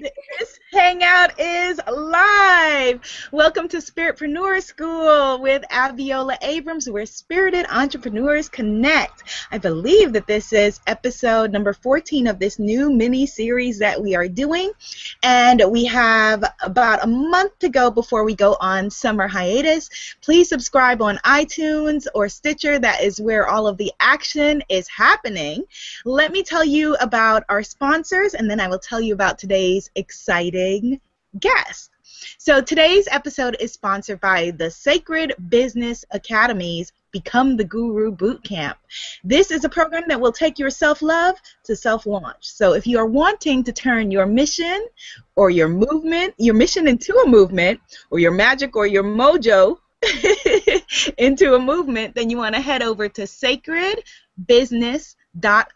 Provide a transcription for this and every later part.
this hangout is live. Welcome to Spiritpreneur School with Abiola Abrams, where spirited entrepreneurs connect. I believe that this is episode number 14 of this new mini series that we are doing, and we have about a month to go before we go on summer hiatus. Please subscribe on iTunes or Stitcher. That is where all of the action is happening. Let me tell you about our sponsors, and then I will tell you about today's exciting guest. So today's episode is sponsored by the Sacred Business Academy's Become the Guru Bootcamp. This is a program that will take your self-love to self-launch. So if you are wanting to turn your mission or your movement, your mission into a movement, or your magic or your mojo into a movement, then you want to head over to Sacred Business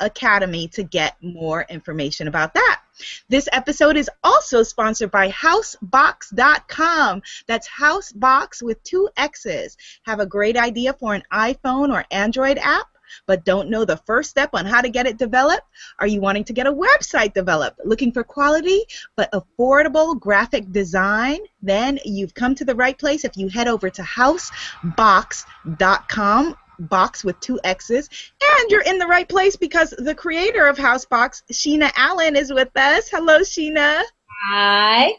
Academy to get more information about that. This episode is also sponsored by Housebox.com. That's Housebox with two X's. Have a great idea for an iPhone or Android app? but don't know the first step on how to get it developed? Are you wanting to get a website developed? Looking for quality but affordable graphic design? Then you've come to the right place if you head over to housebox.com box with two X's. And you're in the right place because the creator of Housebox, Sheena Allen, is with us. Hello, Sheena. Hi.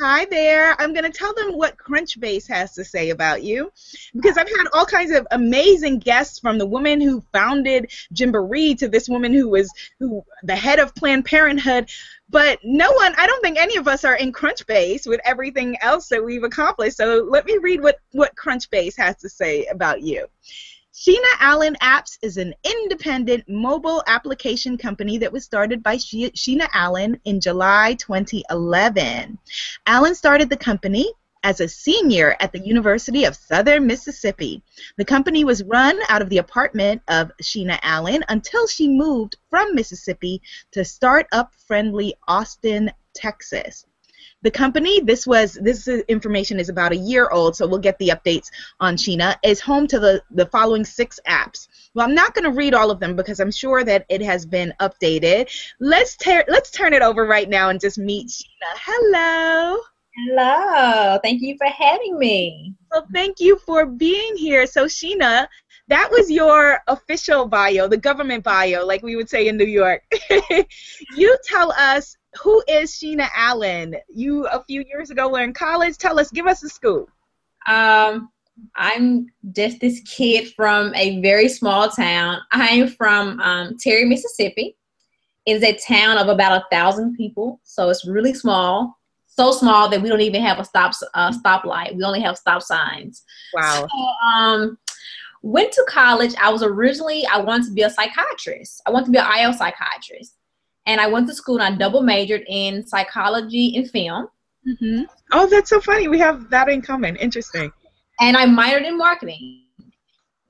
Hi there. I'm going to tell them what Crunchbase has to say about you because I've had all kinds of amazing guests from the woman who founded Gymboree to this woman who was who the head of Planned Parenthood. But no one, I don't think any of us are in Crunchbase with everything else that we've accomplished. So let me read what, what Crunchbase has to say about you. Sheena Allen Apps is an independent mobile application company that was started by she- Sheena Allen in July 2011. Allen started the company as a senior at the University of Southern Mississippi. The company was run out of the apartment of Sheena Allen until she moved from Mississippi to startup friendly Austin, Texas. The company, this was this information is about a year old, so we'll get the updates on Sheena, is home to the, the following six apps. Well, I'm not going to read all of them because I'm sure that it has been updated. Let's ter- let's turn it over right now and just meet Sheena. Hello. Hello. Thank you for having me. Well, thank you for being here. So, Sheena, that was your official bio, the government bio, like we would say in New York. you tell us who is Sheena Allen? You a few years ago were in college. Tell us, give us a scoop. Um, I'm just this kid from a very small town. I'm from um, Terry, Mississippi. It is a town of about a thousand people, so it's really small. So small that we don't even have a stop uh, stoplight. We only have stop signs. Wow. So, um, went to college. I was originally I wanted to be a psychiatrist. I wanted to be an IO psychiatrist and I went to school and I double majored in psychology and film. Mm-hmm. Oh, that's so funny. We have that in common. Interesting. And I minored in marketing.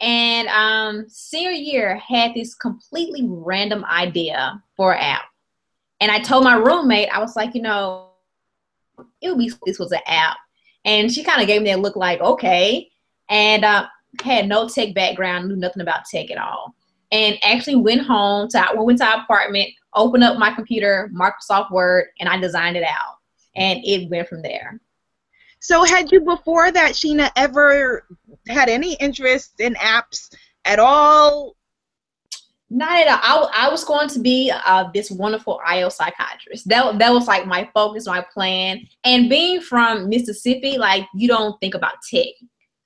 And um, senior year had this completely random idea for an app. And I told my roommate, I was like, you know, it would be this was an app. And she kind of gave me a look like, okay. And uh, had no tech background, knew nothing about tech at all. And actually went home to went to our apartment, open up my computer, Microsoft Word, and I designed it out. And it went from there. So, had you before that, Sheena, ever had any interest in apps at all? Not at all. I, I was going to be uh, this wonderful IO psychiatrist. That, that was like my focus, my plan. And being from Mississippi, like you don't think about tech.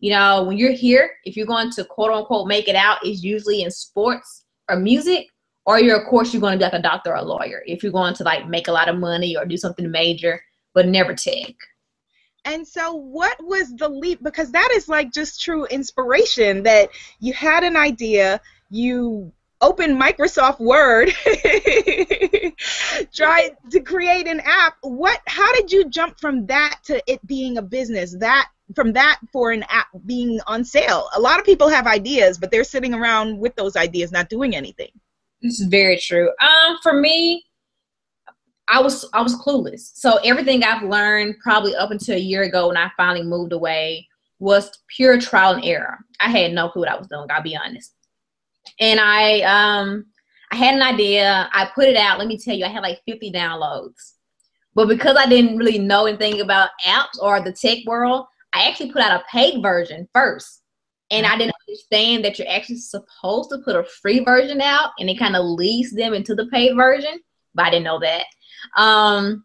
You know, when you're here, if you're going to quote unquote make it out, it's usually in sports or music or you're of course you're going to be like a doctor or a lawyer if you're going to like make a lot of money or do something major but never tech. And so what was the leap because that is like just true inspiration that you had an idea you opened microsoft word tried to create an app. What how did you jump from that to it being a business? That from that for an app being on sale a lot of people have ideas but they're sitting around with those ideas not doing anything this is very true. Um, for me, I was I was clueless. So everything I've learned probably up until a year ago when I finally moved away was pure trial and error. I had no clue what I was doing, I'll be honest. And I um I had an idea, I put it out, let me tell you, I had like 50 downloads. But because I didn't really know anything about apps or the tech world, I actually put out a paid version first. And I didn't understand that you're actually supposed to put a free version out and it kind of leads them into the paid version. But I didn't know that. Um,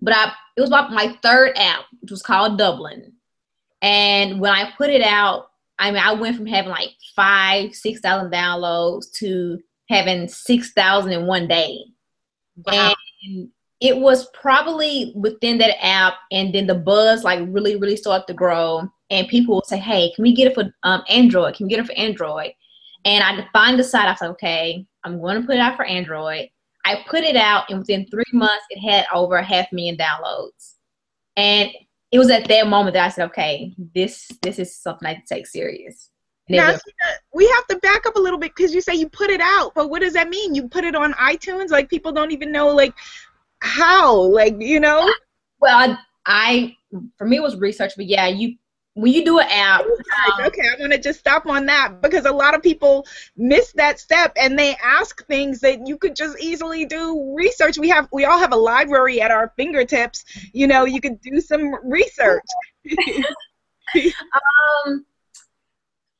but I it was about my third app, which was called Dublin. And when I put it out, I mean I went from having like five, six thousand downloads to having six thousand in one day. Wow. And it was probably within that app and then the buzz like really, really started to grow and people will say, "Hey, can we get it for um, Android? Can we get it for Android?" And I find the site. I said, "Okay, I'm going to put it out for Android." I put it out, and within three months, it had over a half million downloads. And it was at that moment that I said, "Okay, this this is something I can take serious." Now, we have to back up a little bit because you say you put it out, but what does that mean? You put it on iTunes? Like people don't even know, like how, like you know? Well, I, I for me it was research, but yeah, you when you do an app. Um, okay, I want to just stop on that because a lot of people miss that step and they ask things that you could just easily do research. We have we all have a library at our fingertips. You know, you could do some research. um,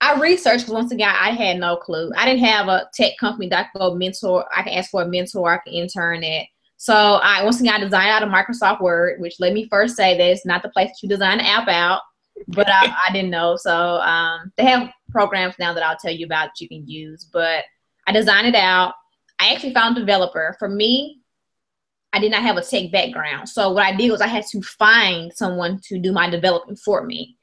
I researched once again I had no clue. I didn't have a tech company that I could go mentor. I can ask for a mentor. I can intern at. So I once again I designed out of Microsoft Word, which let me first say that it's not the place that you design an app out but I, I, didn't know. So um, they have programs now that I'll tell you about that you can use. But I designed it out. I actually found a developer. For me, I did not have a tech background. So what I did was I had to find someone to do my development for me.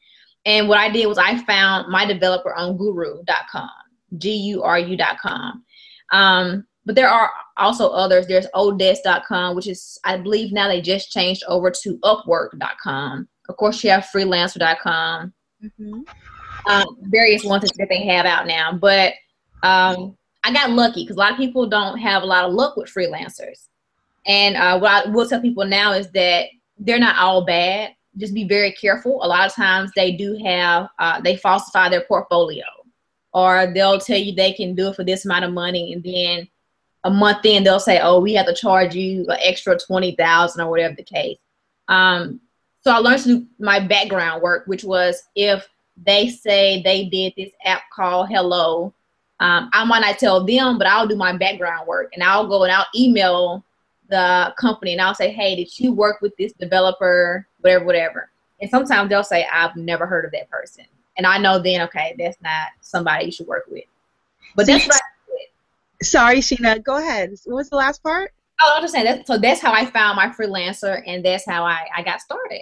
And what I did was I found my developer on guru.com, G-U-R-U.com. Um, but there are also others. There's odesk.com, which is, I believe now they just changed over to upwork.com. Of course, you have freelancer.com, mm-hmm. um, various ones that they have out now. But um, I got lucky because a lot of people don't have a lot of luck with freelancers. And uh, what I will tell people now is that they're not all bad. Just be very careful. A lot of times they do have, uh, they falsify their portfolio or they'll tell you they can do it for this amount of money and then a month in they'll say oh we have to charge you an extra 20000 or whatever the case um, so I learned to do my background work, which was if they say they did this app called Hello, um, I might not tell them, but I'll do my background work and I'll go and I'll email the company and I'll say, hey, did you work with this developer, whatever, whatever. And sometimes they'll say, I've never heard of that person. And I know then, okay, that's not somebody you should work with. But that's what I Sorry, Sheena, go ahead. What was the last part? Oh, I'm just saying that. So that's how I found my freelancer, and that's how I, I got started.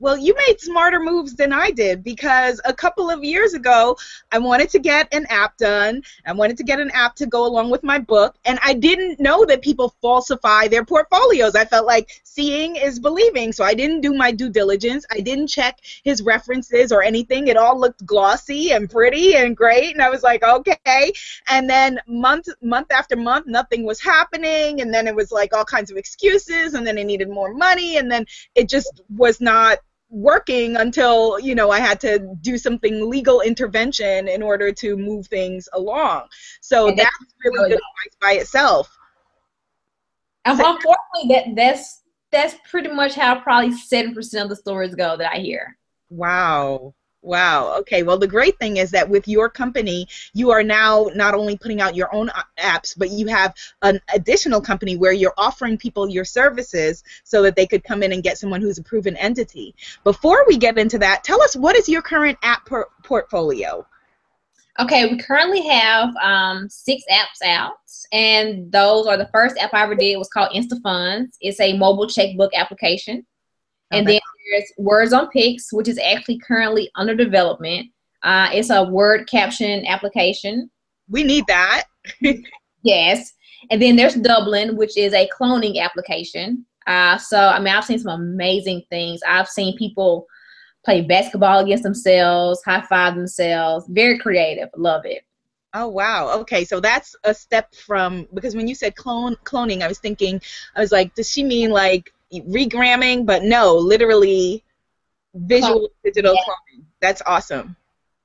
Well, you made smarter moves than I did because a couple of years ago, I wanted to get an app done. I wanted to get an app to go along with my book, and I didn't know that people falsify their portfolios. I felt like seeing is believing, so I didn't do my due diligence. I didn't check his references or anything. It all looked glossy and pretty and great, and I was like, okay. And then month month after month, nothing was happening, and then it was like all kinds of excuses, and then I needed more money, and then it just was not working until you know I had to do something legal intervention in order to move things along. So and that's really good advice by itself. And so, unfortunately, that that's that's pretty much how probably seven percent of the stories go that I hear. Wow. Wow. Okay. Well, the great thing is that with your company, you are now not only putting out your own uh, apps, but you have an additional company where you're offering people your services so that they could come in and get someone who's a proven entity. Before we get into that, tell us what is your current app por- portfolio? Okay, we currently have um, six apps out, and those are the first app I ever did was called InstaFunds. It's a mobile checkbook application. And then there's Words on Pix, which is actually currently under development. Uh, it's a word caption application. We need that. yes. And then there's Dublin, which is a cloning application. Uh, so, I mean, I've seen some amazing things. I've seen people play basketball against themselves, high five themselves. Very creative. Love it. Oh wow. Okay, so that's a step from because when you said clone cloning, I was thinking I was like, does she mean like regramming, but no, literally visual digital yeah. cloning. That's awesome.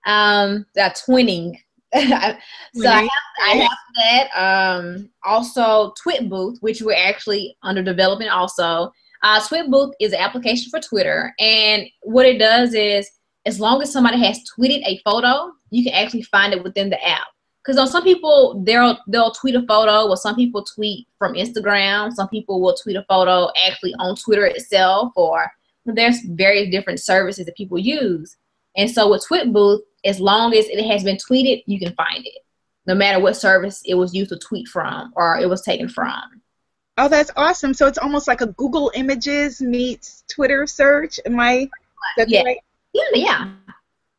Um, that twinning. so I have, I have that. Um, also Twit Booth, which we're actually under development. Also, Uh, Tweetbooth is an application for Twitter, and what it does is, as long as somebody has tweeted a photo, you can actually find it within the app. Because on some people, they'll they'll tweet a photo, or some people tweet from Instagram. Some people will tweet a photo actually on Twitter itself, or there's various different services that people use. And so with Tweetbooth, as long as it has been tweeted, you can find it, no matter what service it was used to tweet from or it was taken from. Oh, that's awesome. So it's almost like a Google Images meets Twitter search. Am I? Yeah. Right? yeah. Yeah.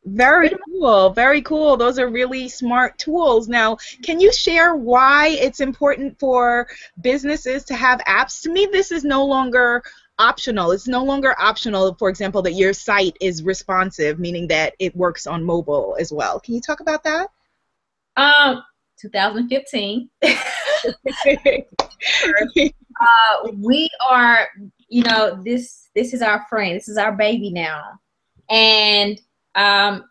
Very cool. Very cool. Those are really smart tools. Now, can you share why it's important for businesses to have apps? To me, this is no longer optional. It's no longer optional, for example, that your site is responsive, meaning that it works on mobile as well. Can you talk about that? Um, 2015. uh, we are, you know, this this is our friend. This is our baby now, and um,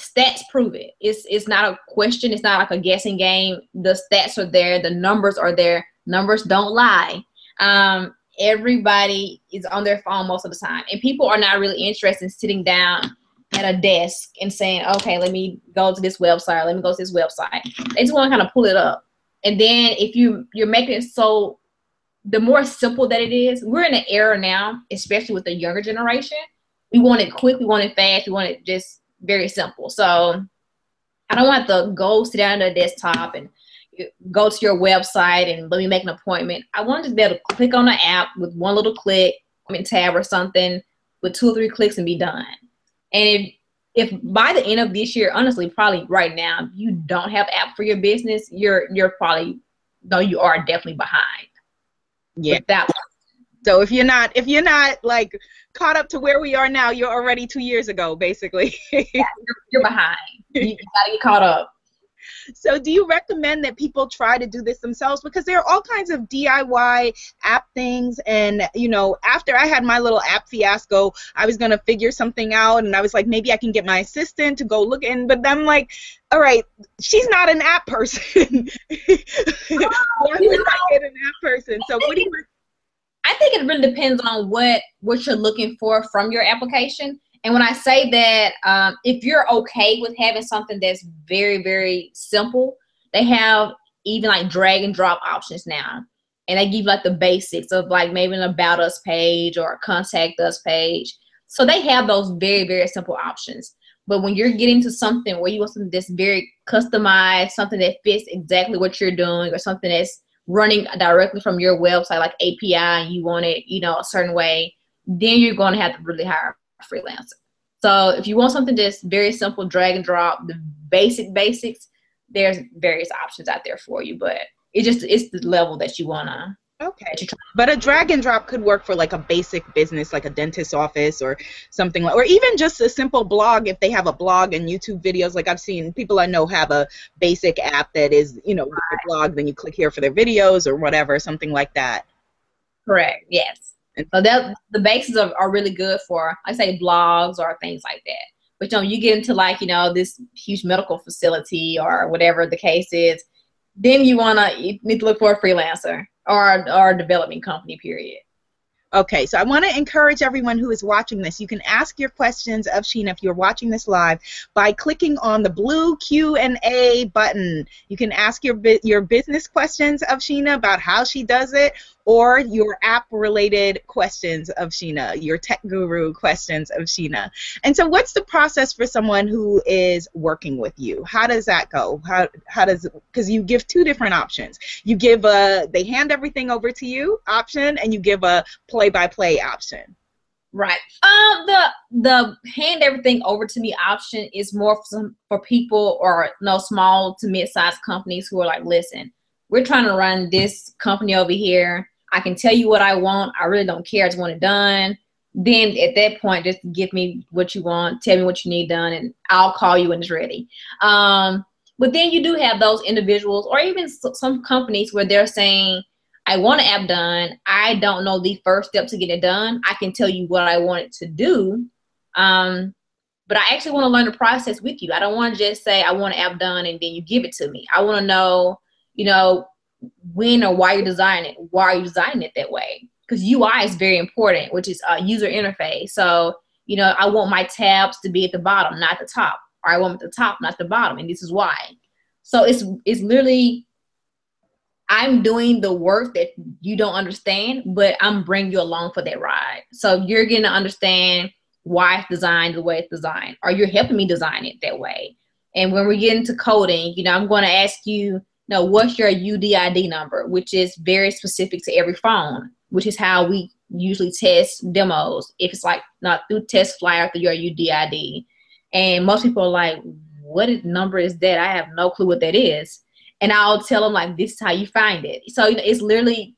stats prove it. It's it's not a question. It's not like a guessing game. The stats are there. The numbers are there. Numbers don't lie. Um, everybody is on their phone most of the time, and people are not really interested in sitting down at a desk and saying, "Okay, let me go to this website. Let me go to this website." They just want to kind of pull it up, and then if you you're making it so, the more simple that it is, we're in an era now, especially with the younger generation. We want it quick, we want it fast, we want it just very simple. So I don't want to go sit down at a desktop and go to your website and let me make an appointment. I want to be able to click on the app with one little click, appointment tab or something, with two or three clicks and be done. And if if by the end of this year, honestly, probably right now, you don't have app for your business, you're you're probably no, you are definitely behind. Yeah. that So if you're not if you're not like caught up to where we are now, you're already two years ago, basically. yeah, you're, you're behind. You, you gotta get caught up. So, do you recommend that people try to do this themselves? Because there are all kinds of DIY app things. And, you know, after I had my little app fiasco, I was going to figure something out. And I was like, maybe I can get my assistant to go look in. But I'm like, all right, she's not an app person. Why would I get an app person? So, what do you I think it really depends on what what you're looking for from your application. And when I say that, um, if you're okay with having something that's very, very simple, they have even like drag and drop options now. And they give like the basics of like maybe an about us page or a contact us page. So they have those very, very simple options. But when you're getting to something where you want something that's very customized, something that fits exactly what you're doing, or something that's running directly from your website, like API, and you want it, you know, a certain way, then you're going to have to really hire a freelancer. So if you want something just very simple, drag and drop, the basic basics, there's various options out there for you. But it just it's the level that you wanna. Okay. But a drag and drop could work for like a basic business, like a dentist's office or something like, or even just a simple blog if they have a blog and YouTube videos. Like I've seen people I know have a basic app that is, you know, right. a blog. Then you click here for their videos or whatever, something like that. Correct. Yes. So that the bases are, are really good for, I say, blogs or things like that. But you know, you get into like you know this huge medical facility or whatever the case is, then you wanna you need to look for a freelancer or or a development company. Period. Okay, so I want to encourage everyone who is watching this. You can ask your questions of Sheena if you're watching this live by clicking on the blue Q&A button. You can ask your your business questions of Sheena about how she does it or your app related questions of Sheena, your tech guru questions of Sheena. And so what's the process for someone who is working with you? How does that go? How how does cuz you give two different options. You give a they hand everything over to you option and you give a play by play option. Right. Um the the hand everything over to me option is more for some, for people or you no know, small to mid-sized companies who are like, listen, we're trying to run this company over here I can tell you what I want. I really don't care. I just want it done. Then at that point, just give me what you want, tell me what you need done, and I'll call you when it's ready. Um, but then you do have those individuals, or even some companies where they're saying, I want an app done. I don't know the first step to get it done. I can tell you what I want it to do. Um, but I actually want to learn the process with you. I don't want to just say I want an app done and then you give it to me. I want to know, you know, when or why you're designing it. Why are you designing it that way? because UI is very important, which is a user interface. So, you know, I want my tabs to be at the bottom, not the top, or I want them at the top, not the bottom, and this is why. So it's it's literally I'm doing the work that you don't understand, but I'm bringing you along for that ride. So you're going to understand why it's designed the way it's designed, or you're helping me design it that way. And when we get into coding, you know, I'm going to ask you, know, what's your UDID number, which is very specific to every phone, which is how we usually test demos. If it's like not through TestFlight through your UDID. And most people are like, what number is that? I have no clue what that is. And I'll tell them like, this is how you find it. So you know, it's literally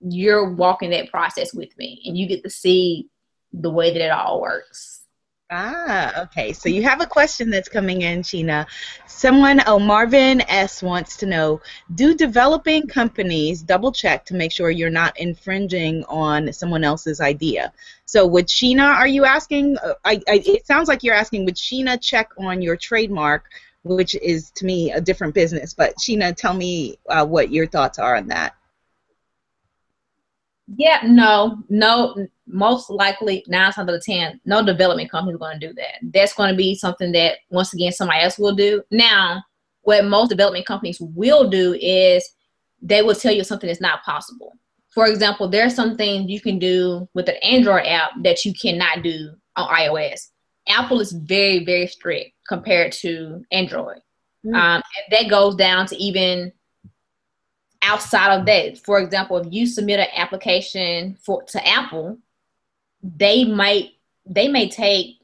you're walking that process with me and you get to see the way that it all works. Ah, okay. So you have a question that's coming in, Sheena. Someone, oh, Marvin S. wants to know Do developing companies double check to make sure you're not infringing on someone else's idea? So, would Sheena, are you asking? Uh, I, I, it sounds like you're asking, would Sheena check on your trademark, which is to me a different business? But, Sheena, tell me uh, what your thoughts are on that. Yeah, no, no, most likely nine times out of ten, no development company is going to do that. That's going to be something that once again somebody else will do. Now, what most development companies will do is they will tell you something that's not possible. For example, there's some things you can do with an Android app that you cannot do on iOS. Apple is very, very strict compared to Android. Mm-hmm. Um, and that goes down to even outside of that. For example, if you submit an application for to Apple, they might they may take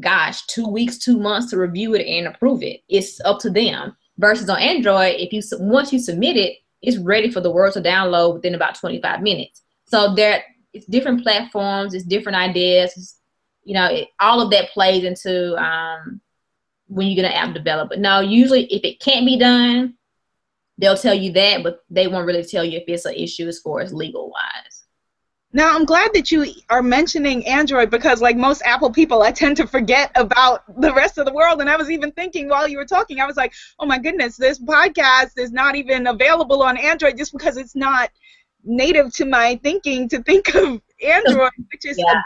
gosh two weeks two months to review it and approve it. It's up to them. Versus on android if you once you submit it it's ready for the world to download within about 25 minutes. So there it's different platforms it's different ideas it's, you know it, all of that plays into um, when you're gonna app develop but no usually if it can't be done they'll tell you that but they won't really tell you if it's an issue as far as legal wise now, I'm glad that you are mentioning Android because, like most Apple people, I tend to forget about the rest of the world. And I was even thinking while you were talking, I was like, oh my goodness, this podcast is not even available on Android just because it's not native to my thinking to think of Android, which is yeah.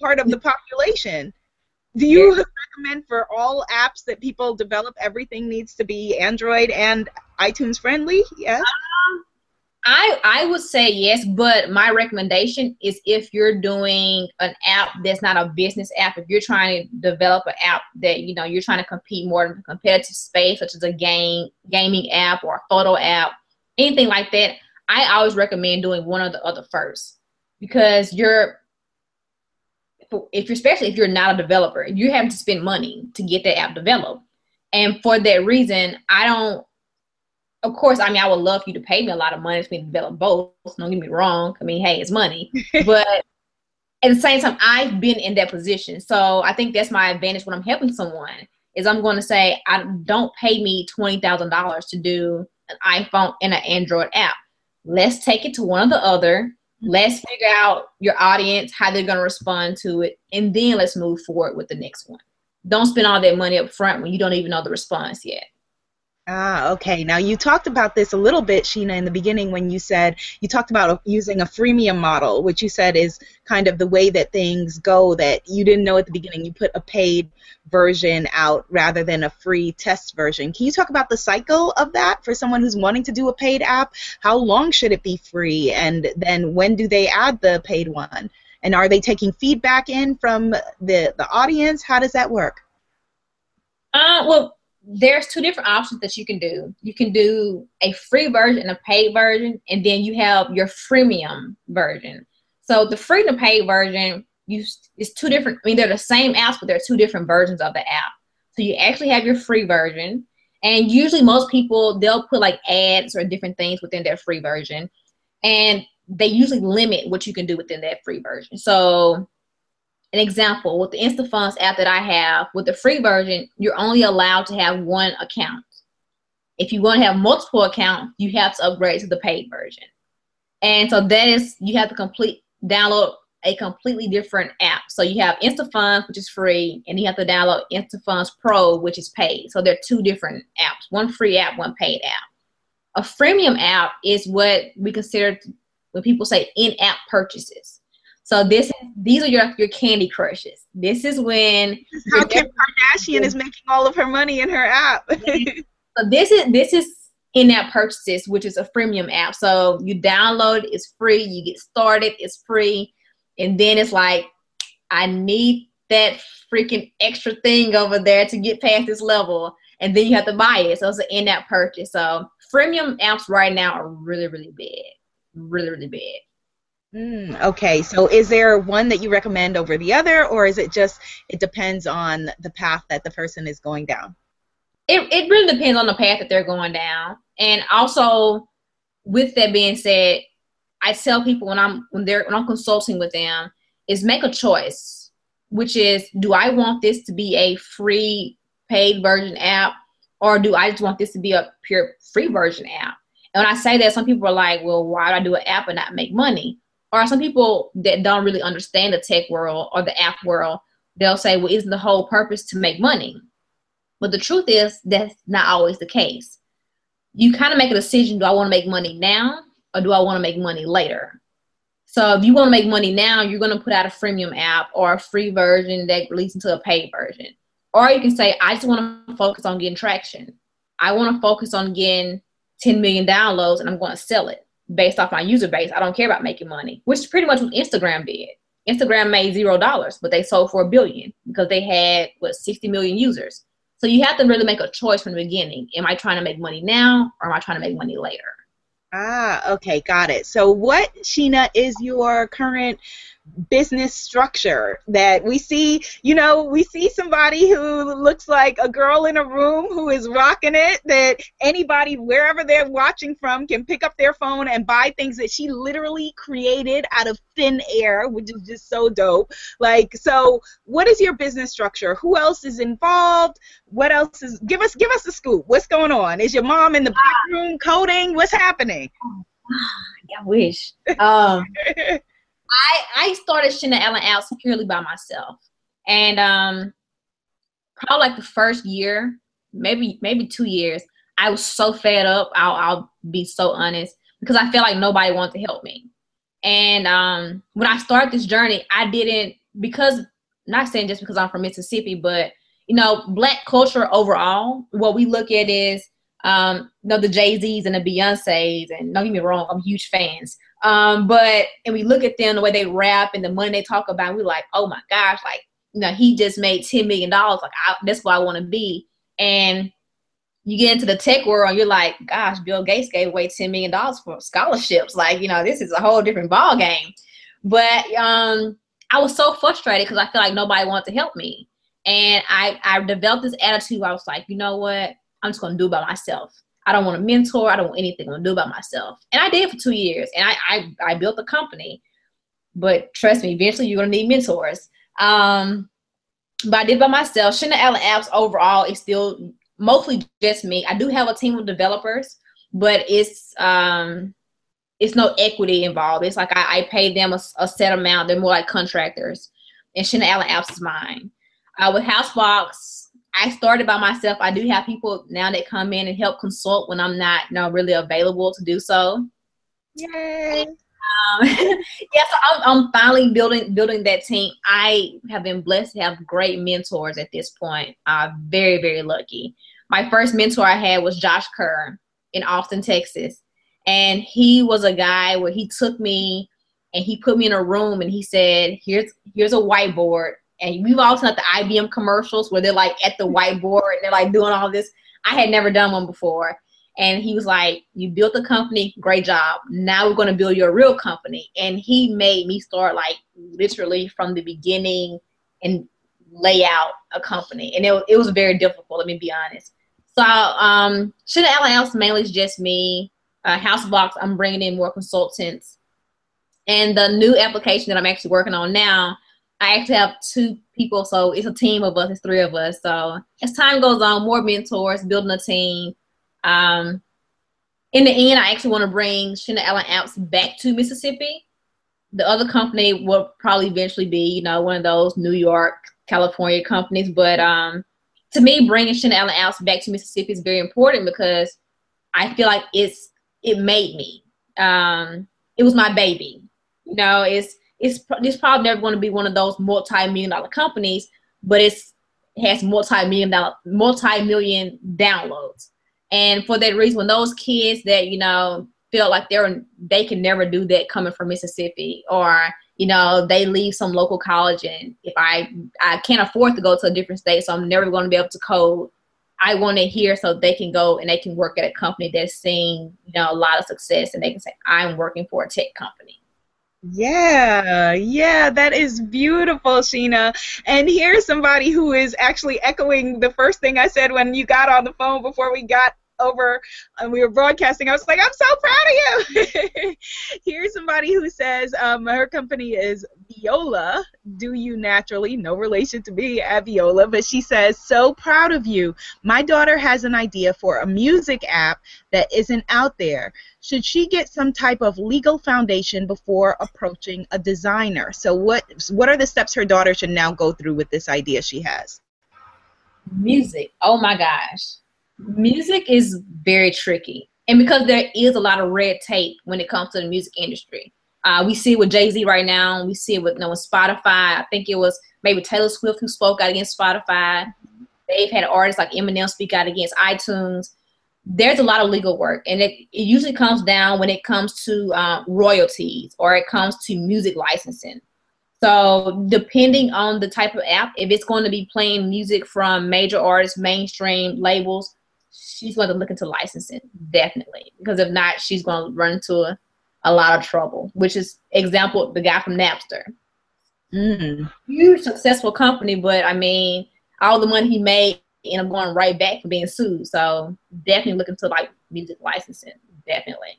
part of the population. Do you yeah. recommend for all apps that people develop, everything needs to be Android and iTunes friendly? Yes. Um, I I would say yes, but my recommendation is if you're doing an app that's not a business app, if you're trying to develop an app that you know you're trying to compete more in a competitive space, such as a game gaming app or a photo app, anything like that, I always recommend doing one or the other first because you're if you're especially if you're not a developer, you have to spend money to get that app developed. And for that reason, I don't of course, I mean, I would love for you to pay me a lot of money for me to develop both. Don't get me wrong. I mean, hey, it's money. but at the same time, I've been in that position. So I think that's my advantage when I'm helping someone is I'm going to say, I don't pay me $20,000 to do an iPhone and an Android app. Let's take it to one or the other. Let's figure out your audience, how they're going to respond to it, and then let's move forward with the next one. Don't spend all that money up front when you don't even know the response yet. Ah, okay. Now you talked about this a little bit, Sheena, in the beginning when you said you talked about using a freemium model, which you said is kind of the way that things go. That you didn't know at the beginning. You put a paid version out rather than a free test version. Can you talk about the cycle of that for someone who's wanting to do a paid app? How long should it be free, and then when do they add the paid one? And are they taking feedback in from the the audience? How does that work? Uh, well, there's two different options that you can do. You can do a free version a paid version, and then you have your freemium version. So the free and paid version, you it's two different. I mean, they're the same apps, but they're two different versions of the app. So you actually have your free version, and usually most people they'll put like ads or different things within their free version, and they usually limit what you can do within that free version. So an example with the InstaFunds app that I have, with the free version, you're only allowed to have one account. If you want to have multiple accounts, you have to upgrade to the paid version. And so that is you have to complete download a completely different app. So you have InstaFunds, which is free, and you have to download InstaFunds Pro, which is paid. So they're two different apps, one free app, one paid app. A freemium app is what we consider when people say in-app purchases. So this these are your your candy crushes. This is when how Kim Kardashian is making all of her money in her app. so this is this is in-app purchases, which is a freemium app. So you download it's free, you get started, it's free, and then it's like, I need that freaking extra thing over there to get past this level, and then you have to buy it. So it's an in-app purchase. So freemium apps right now are really, really bad, really, really bad. Mm, okay, so is there one that you recommend over the other, or is it just it depends on the path that the person is going down? it, it really depends on the path that they're going down. And also, with that being said, I tell people when I'm when they're when I'm consulting with them is make a choice, which is do I want this to be a free paid version app or do I just want this to be a pure free version app? And when I say that, some people are like, well, why do I do an app and not make money? Or some people that don't really understand the tech world or the app world, they'll say, well, isn't the whole purpose to make money? But the truth is, that's not always the case. You kind of make a decision do I want to make money now or do I want to make money later? So if you want to make money now, you're going to put out a freemium app or a free version that leads into a paid version. Or you can say, I just want to focus on getting traction. I want to focus on getting 10 million downloads and I'm going to sell it based off my user base. I don't care about making money, which is pretty much what Instagram did. Instagram made zero dollars, but they sold for a billion because they had what 60 million users. So you have to really make a choice from the beginning. Am I trying to make money now or am I trying to make money later? Ah, okay, got it. So what, Sheena, is your current business structure that we see you know we see somebody who looks like a girl in a room who is rocking it that anybody wherever they're watching from can pick up their phone and buy things that she literally created out of thin air which is just so dope. Like so what is your business structure? Who else is involved? What else is give us give us a scoop. What's going on? Is your mom in the back room coding? What's happening? I wish. Um, I I started Sheena Allen out purely by myself, and um, probably like the first year, maybe maybe two years, I was so fed up. I'll I'll be so honest because I felt like nobody wanted to help me, and um, when I started this journey, I didn't because not saying just because I'm from Mississippi, but you know, black culture overall, what we look at is um, you know, the Jay Z's and the Beyonces, and don't get me wrong, I'm huge fans. Um, but and we look at them the way they rap and the money they talk about, we're like, oh my gosh, like you know, he just made ten million dollars. Like I, that's what I want to be. And you get into the tech world, you're like, gosh, Bill Gates gave away ten million dollars for scholarships. Like you know, this is a whole different ball game. But um, I was so frustrated because I feel like nobody wanted to help me, and I I developed this attitude. I was like, you know what, I'm just gonna do it by myself. I don't want a mentor. I don't want anything. I'm gonna do it by myself. And I did for two years, and I I, I built a company. But trust me, eventually you're gonna need mentors. Um, but I did by myself. Sheena Allen Apps overall is still mostly just me. I do have a team of developers, but it's um it's no equity involved. It's like I, I pay them a, a, set amount. They're more like contractors. And Sheena Allen Apps is mine. Uh, with Housebox, I started by myself. I do have people now that come in and help consult when I'm not, you know, really available to do so. Yay! Um, yeah, so I'm, I'm, finally building building that team. I have been blessed to have great mentors at this point. I'm very very lucky. My first mentor I had was Josh Kerr in Austin, Texas, and he was a guy where he took me and he put me in a room and he said, "Here's here's a whiteboard and we've all seen like the IBM commercials where they're like at the whiteboard and they're like doing all this. I had never done one before. And he was like, You built a company, great job. Now we're going to build your real company. And he made me start like literally from the beginning and lay out a company. And it, it was very difficult, let me be honest. So, um, Allen House mainly is just me. Uh, Housebox, I'm bringing in more consultants. And the new application that I'm actually working on now, I actually have two people, so it's a team of us. It's three of us. So as time goes on, more mentors, building a team. Um, in the end, I actually want to bring Sheena Allen Apps back to Mississippi. The other company will probably eventually be, you know, one of those New York, California companies. But um, to me, bringing Sheena Allen Apps back to Mississippi is very important because I feel like it's it made me. Um, it was my baby. You know, it's it's it's probably never going to be one of those multi-million dollar companies, but it's it has multi-million dollar multi-million downloads. And for that reason, when those kids that you know feel like they're they can never do that coming from Mississippi, or you know they leave some local college, and if I I can't afford to go to a different state, so I'm never going to be able to code. I want to hear so they can go and they can work at a company that's seeing you know a lot of success, and they can say I'm working for a tech company. Yeah, yeah, that is beautiful, Sheena. And here's somebody who is actually echoing the first thing I said when you got on the phone before we got over and we were broadcasting. I was like, I'm so proud of you. Here's somebody who says um, her company is Viola. Do you naturally? No relation to me, Viola, but she says, so proud of you. My daughter has an idea for a music app that isn't out there. Should she get some type of legal foundation before approaching a designer? So what what are the steps her daughter should now go through with this idea she has? Music. Oh my gosh music is very tricky. And because there is a lot of red tape when it comes to the music industry. Uh, we see it with Jay Z right now. We see it with you know, with Spotify. I think it was maybe Taylor Swift who spoke out against Spotify. They've had artists like Eminem speak out against iTunes. There's a lot of legal work, and it, it usually comes down when it comes to uh, royalties or it comes to music licensing. So depending on the type of app, if it's going to be playing music from major artists, mainstream labels, she's going to look into licensing definitely because if not she's going to run into a, a lot of trouble which is example the guy from napster mm. huge successful company but i mean all the money he made end up going right back for being sued so definitely look into like music licensing definitely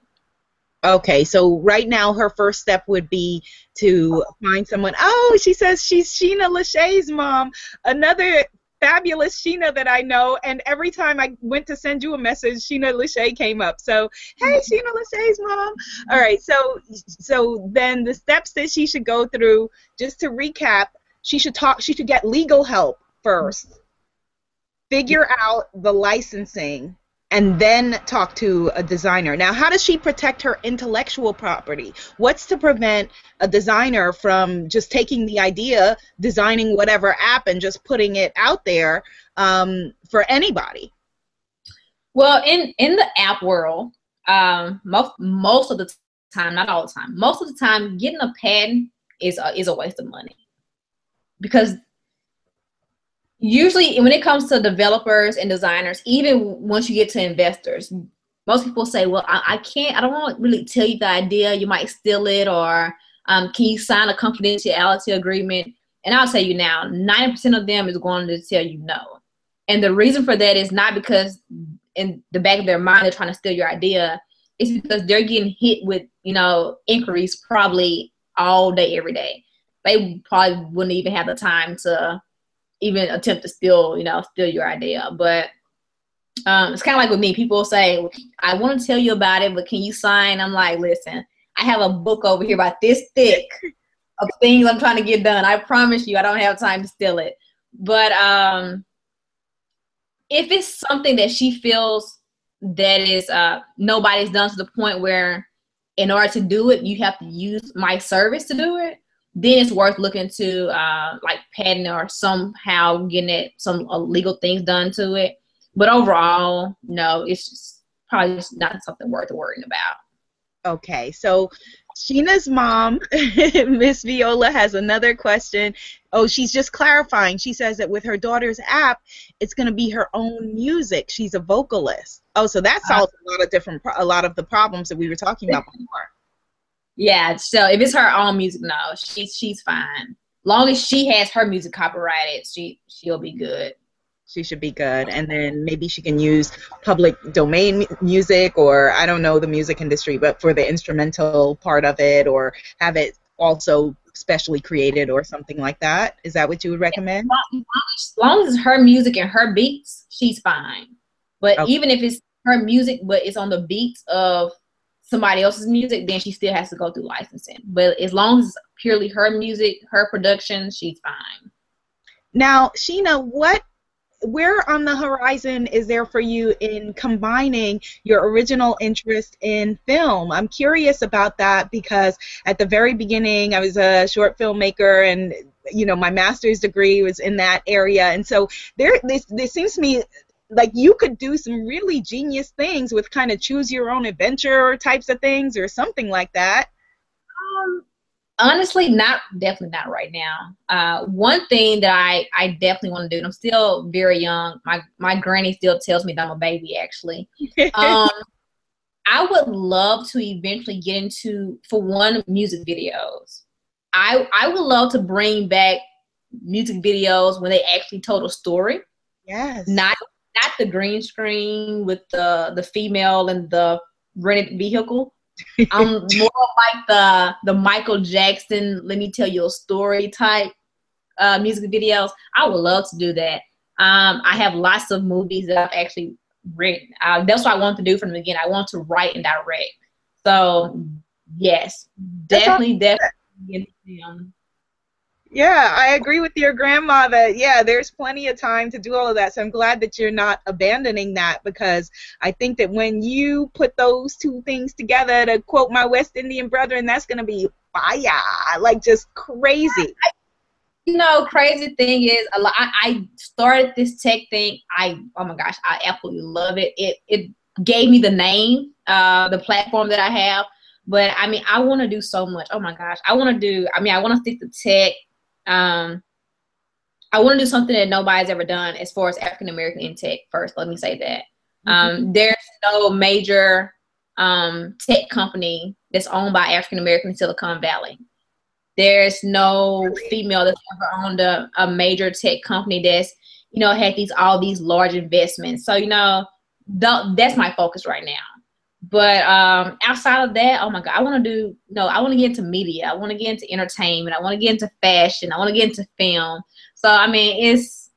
Okay, so right now her first step would be to find someone. Oh, she says she's Sheena Lachey's mom. Another fabulous Sheena that I know, and every time I went to send you a message, Sheena Lachey came up. So, hey, mm-hmm. Sheena Lachey's mom. All right, so so then the steps that she should go through, just to recap, she should talk. She should get legal help first. Mm-hmm. Figure out the licensing and then talk to a designer. Now, how does she protect her intellectual property? What's to prevent a designer from just taking the idea, designing whatever app, and just putting it out there um, for anybody? Well, in in the app world, um, most most of the time, not all the time, most of the time, getting a patent is a, is a waste of money because usually when it comes to developers and designers, even once you get to investors, most people say, well, I, I can't, I don't want to really tell you the idea. You might steal it or um, can you sign a confidentiality agreement? And I'll tell you now, 90% of them is going to tell you no. And the reason for that is not because in the back of their mind they're trying to steal your idea. It's because they're getting hit with, you know, inquiries probably all day, every day. They probably wouldn't even have the time to even attempt to steal, you know, steal your idea. But um, it's kind of like with me. People say, I want to tell you about it, but can you sign? I'm like, listen, I have a book over here about this thick of things I'm trying to get done. I promise you, I don't have time to steal it. But um, if it's something that she feels that is uh, nobody's done to the point where in order to do it, you have to use my service to do it, then it's worth looking to uh, like patent or somehow getting it some legal things done to it. But overall, no, it's just probably just not something worth worrying about. Okay, so Sheena's mom, Miss Viola, has another question. Oh, she's just clarifying. She says that with her daughter's app, it's going to be her own music. She's a vocalist. Oh, so that uh, solves a lot of different, a lot of the problems that we were talking about before. Yeah, so if it's her own music, no, she's she's fine. Long as she has her music copyrighted, she she'll be good. She should be good, and then maybe she can use public domain music, or I don't know the music industry, but for the instrumental part of it, or have it also specially created or something like that. Is that what you would recommend? As long as her music and her beats, she's fine. But okay. even if it's her music, but it's on the beats of somebody else's music, then she still has to go through licensing. But as long as it's purely her music, her production, she's fine. Now, Sheena, what where on the horizon is there for you in combining your original interest in film? I'm curious about that because at the very beginning I was a short filmmaker and you know my master's degree was in that area and so there this, this seems to me like you could do some really genius things with kind of choose your own adventure types of things or something like that. Um, honestly not definitely not right now. Uh, one thing that i i definitely want to do and i'm still very young my my granny still tells me that i'm a baby actually. Um, i would love to eventually get into for one music videos. I i would love to bring back music videos when they actually told a story. Yes. Not not the green screen with the the female and the rented vehicle I'm more like the the Michael Jackson, let me tell you a story type uh, music videos. I would love to do that. Um, I have lots of movies that I've actually written. Uh, that's what I want to do from the beginning. I want to write and direct. So yes, definitely, definitely. Um, yeah, I agree with your grandma that yeah, there's plenty of time to do all of that. So I'm glad that you're not abandoning that because I think that when you put those two things together, to quote my West Indian brethren, that's gonna be fire, like just crazy. You know, crazy thing is, a lot, I, I started this tech thing. I oh my gosh, I absolutely love it. It it gave me the name, uh, the platform that I have. But I mean, I want to do so much. Oh my gosh, I want to do. I mean, I want to stick to tech um, I want to do something that nobody's ever done as far as African American in tech. First, let me say that mm-hmm. um, there's no major um, tech company that's owned by African American in Silicon Valley. There's no female that's ever owned a, a major tech company that's you know had these all these large investments. So you know th- that's my focus right now. But um, outside of that, oh my god, I want to do no, I want to get into media. I want to get into entertainment. I want to get into fashion. I want to get into film. So I mean, it's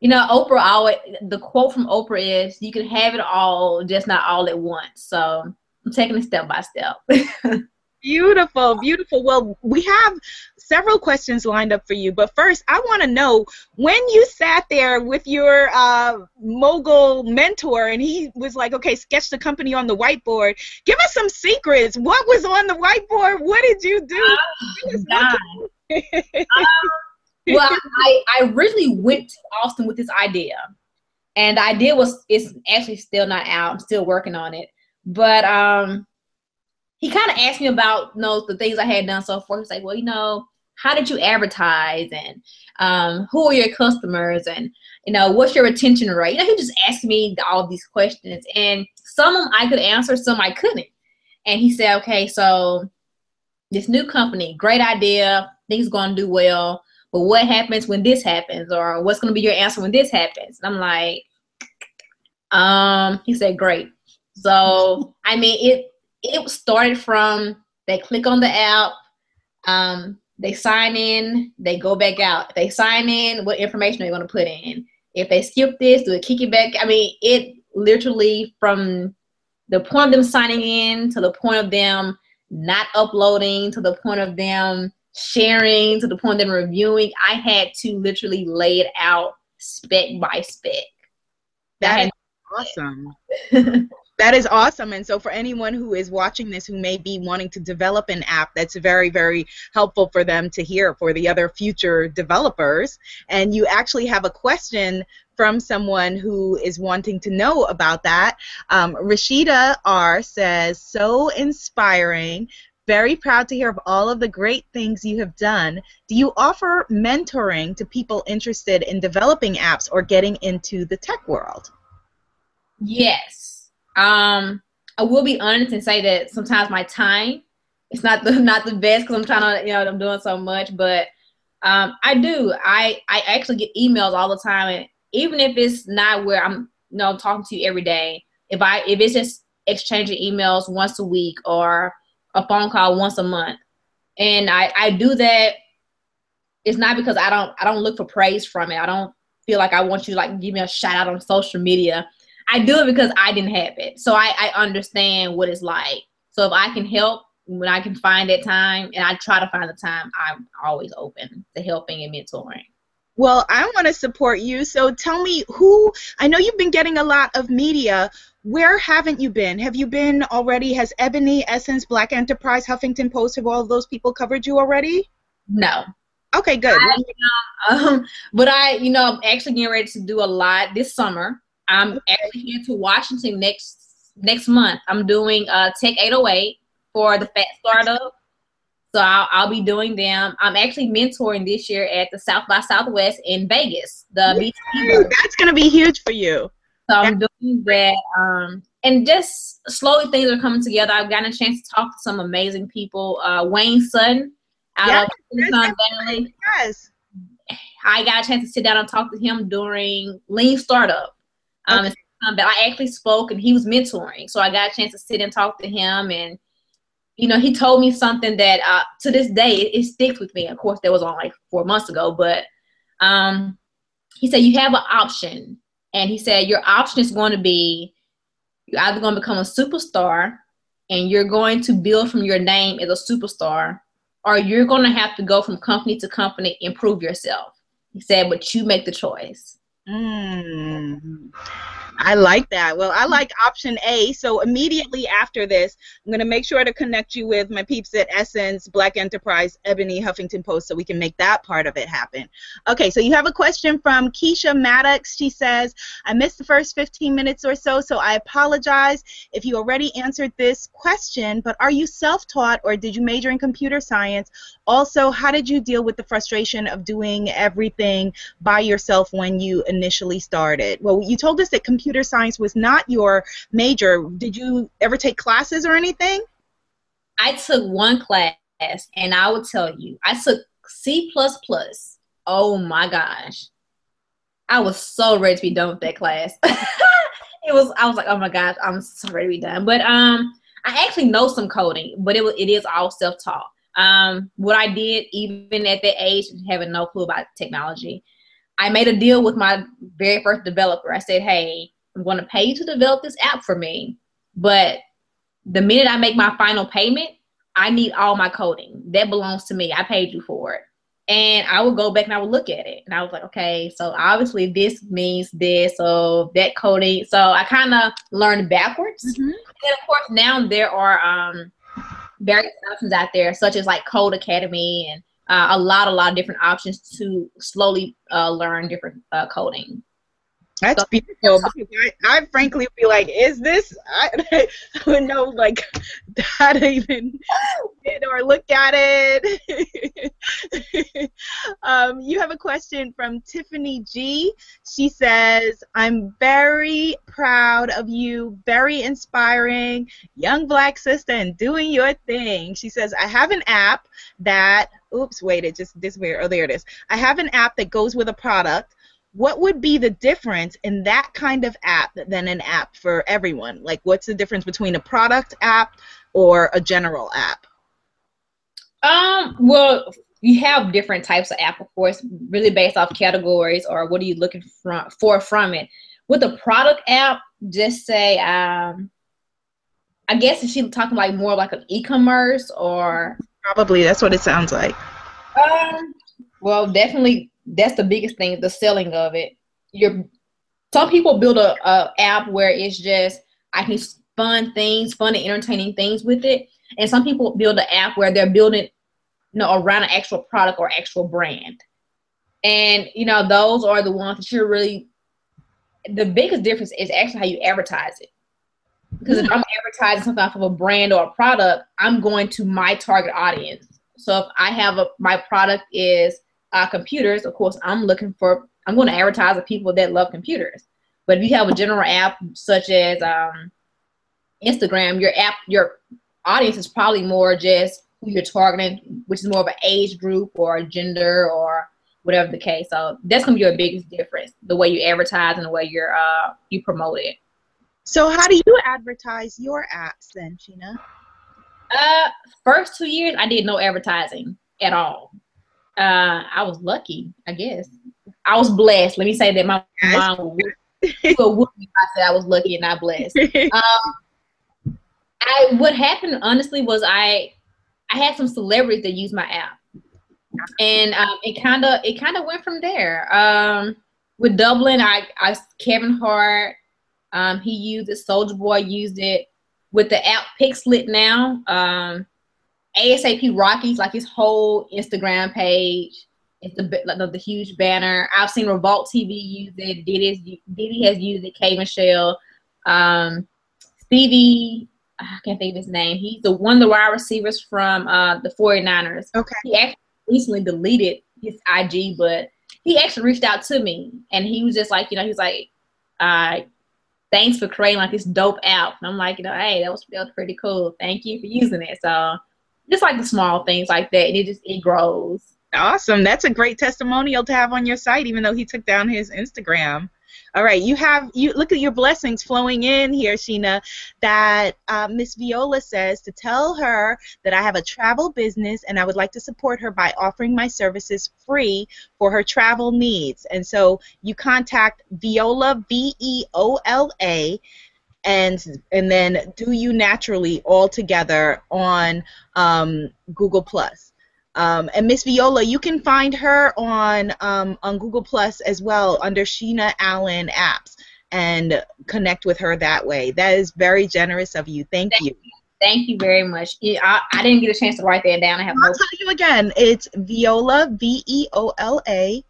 you know, Oprah always the quote from Oprah is, "You can have it all, just not all at once." So I'm taking it step by step. Beautiful, beautiful. Well, we have several questions lined up for you, but first, I want to know when you sat there with your uh, mogul mentor and he was like, okay, sketch the company on the whiteboard. Give us some secrets. What was on the whiteboard? What did you do? Oh, um, well, I, I originally went to Austin with this idea, and the idea was it's actually still not out. I'm still working on it, but um he kind of asked me about you know the things I had done so far. He's like, well, you know, how did you advertise and um, who are your customers and you know what's your retention rate? You know, he just asked me all these questions, and some of them I could answer, some I couldn't. And he said, okay, so this new company, great idea, things going to do well, but what happens when this happens, or what's going to be your answer when this happens? And I'm like, um, he said, great. So I mean, it it started from they click on the app, um, they sign in, they go back out. If they sign in, what information are you going to put in? If they skip this, do it kick it back? I mean, it literally from the point of them signing in to the point of them not uploading to the point of them sharing to the point of them reviewing, I had to literally lay it out spec by spec. That, that is awesome. that is awesome. And so, for anyone who is watching this who may be wanting to develop an app, that's very, very helpful for them to hear for the other future developers. And you actually have a question from someone who is wanting to know about that. Um, Rashida R says, So inspiring. Very proud to hear of all of the great things you have done. Do you offer mentoring to people interested in developing apps or getting into the tech world? Yes um, I will be honest and say that sometimes my time it's not the not the best because I'm trying to you know I'm doing so much, but um, I do. I I actually get emails all the time, and even if it's not where I'm you know I'm talking to you every day, if I if it's just exchanging emails once a week or a phone call once a month, and I I do that. It's not because I don't I don't look for praise from it. I don't feel like I want you to like give me a shout out on social media. I do it because I didn't have it. So I, I understand what it's like. So if I can help when I can find that time and I try to find the time, I'm always open to helping and mentoring. Well, I want to support you. So tell me who, I know you've been getting a lot of media. Where haven't you been? Have you been already? Has Ebony, Essence, Black Enterprise, Huffington Post, have all of those people covered you already? No. Okay, good. I, um, but I, you know, I'm actually getting ready to do a lot this summer. I'm actually here to Washington next next month. I'm doing uh, Tech 808 for the Fat Startup. So I'll, I'll, be doing them. I'm actually mentoring this year at the South by Southwest in Vegas. The Yay, That's going to be huge for you. So I'm doing that. Um, and just slowly things are coming together. I've gotten a chance to talk to some amazing people. Uh, Wayne Sutton out yes, of Valley. Yes. I got a chance to sit down and talk to him during Lean Startup. Um, okay. But I actually spoke and he was mentoring. So I got a chance to sit and talk to him and you know, he told me something that uh, to this day it, it, sticks with me. Of course, that was on like four months ago, but um, he said you have an option, and he said your option is going to be you're either going to become a superstar, and you're going to build from your name as a superstar, or you're going to have to go from company to company, improve yourself. He said, but you make the choice. Mm. I like that. Well, I like option A. So immediately after this, I'm going to make sure to connect you with my peeps at Essence, Black Enterprise, Ebony, Huffington Post, so we can make that part of it happen. Okay, so you have a question from Keisha Maddox. She says, I missed the first 15 minutes or so, so I apologize if you already answered this question, but are you self-taught or did you major in computer science? Also, how did you deal with the frustration of doing everything by yourself when you initially started? Well, you told us that computer science was not your major, did you ever take classes or anything? I took one class, and I will tell you, I took C++. Oh my gosh. I was so ready to be done with that class. it was I was like, oh my gosh, I'm so ready to be done. But um I actually know some coding, but it was it is all self-taught. Um what I did even at that age having no clue about technology, I made a deal with my very first developer. I said, "Hey, I'm going to pay you to develop this app for me. But the minute I make my final payment, I need all my coding. That belongs to me. I paid you for it. And I would go back and I would look at it. And I was like, okay, so obviously this means this, so that coding. So I kind of learned backwards. Mm-hmm. And of course, now there are um, various options out there, such as like Codecademy and uh, a lot, a lot of different options to slowly uh, learn different uh, coding. That's beautiful. I, I frankly be like, is this? I, I would know like how to even or look at it. um, you have a question from Tiffany G. She says, "I'm very proud of you. Very inspiring, young black sister, and doing your thing." She says, "I have an app that." Oops, wait, it just disappeared. Oh, there it is. I have an app that goes with a product what would be the difference in that kind of app than an app for everyone? Like, what's the difference between a product app or a general app? Um, well, you have different types of app, of course, really based off categories or what are you looking for from it. With a product app, just say, um, I guess if she's talking like more like an e-commerce or probably that's what it sounds like. Um, well, definitely that's the biggest thing, the selling of it. You're some people build a, a app where it's just I can fun things, fun and entertaining things with it. And some people build an app where they're building you know around an actual product or actual brand. And you know, those are the ones that you're really the biggest difference is actually how you advertise it. Because if I'm advertising something off of a brand or a product, I'm going to my target audience. So if I have a my product is uh, computers, of course, I'm looking for, I'm going to advertise to people that love computers. But if you have a general app such as um, Instagram, your app, your audience is probably more just who you're targeting, which is more of an age group or gender or whatever the case. So that's gonna be your biggest difference, the way you advertise and the way you're uh, you promote it. So how do you advertise your apps then, Sheena? Uh, first two years I did no advertising at all uh, I was lucky, I guess. I was blessed. Let me say that my mom would I said I was lucky and not blessed. Um, I what happened honestly was I I had some celebrities that used my app. and um, it kind of it kind of went from there. Um, with Dublin, I, I Kevin Hart, um, he used it. Soulja Boy used it. With the app PicsLit now, um, A$AP Rocky's, like his whole Instagram page. It's the, the, the huge banner. I've seen Revolt TV use it. Diddy, Diddy has used it. K Michelle, um, Stevie. I can't think of his name. He's the one of the wide receivers from uh, the 49ers. Okay. He actually recently deleted his IG, but he actually reached out to me and he was just like, you know, he was like, uh, thanks for creating like this dope app. And I'm like, you know, hey, that was, that was pretty cool. Thank you for using it. So just like the small things like that. And it just, it grows. Awesome. That's a great testimonial to have on your site, even though he took down his Instagram. All right, you have you look at your blessings flowing in here, Sheena. That uh, Miss Veola says to tell her that I have a travel business and I would like to support her by offering my services free for her travel needs. And so you contact Veola V E O L A and and then do you naturally all together on um, Google Plus. Um, and Miss Veola, you can find her on um, on Google Plus as well under Sheena Allen Apps and connect with her that way. That is very generous of you. Thank, Thank you. you. Thank you very much. I, I didn't get a chance to write that down. I have. I'll no- tell you again. It's Veola V E O L A.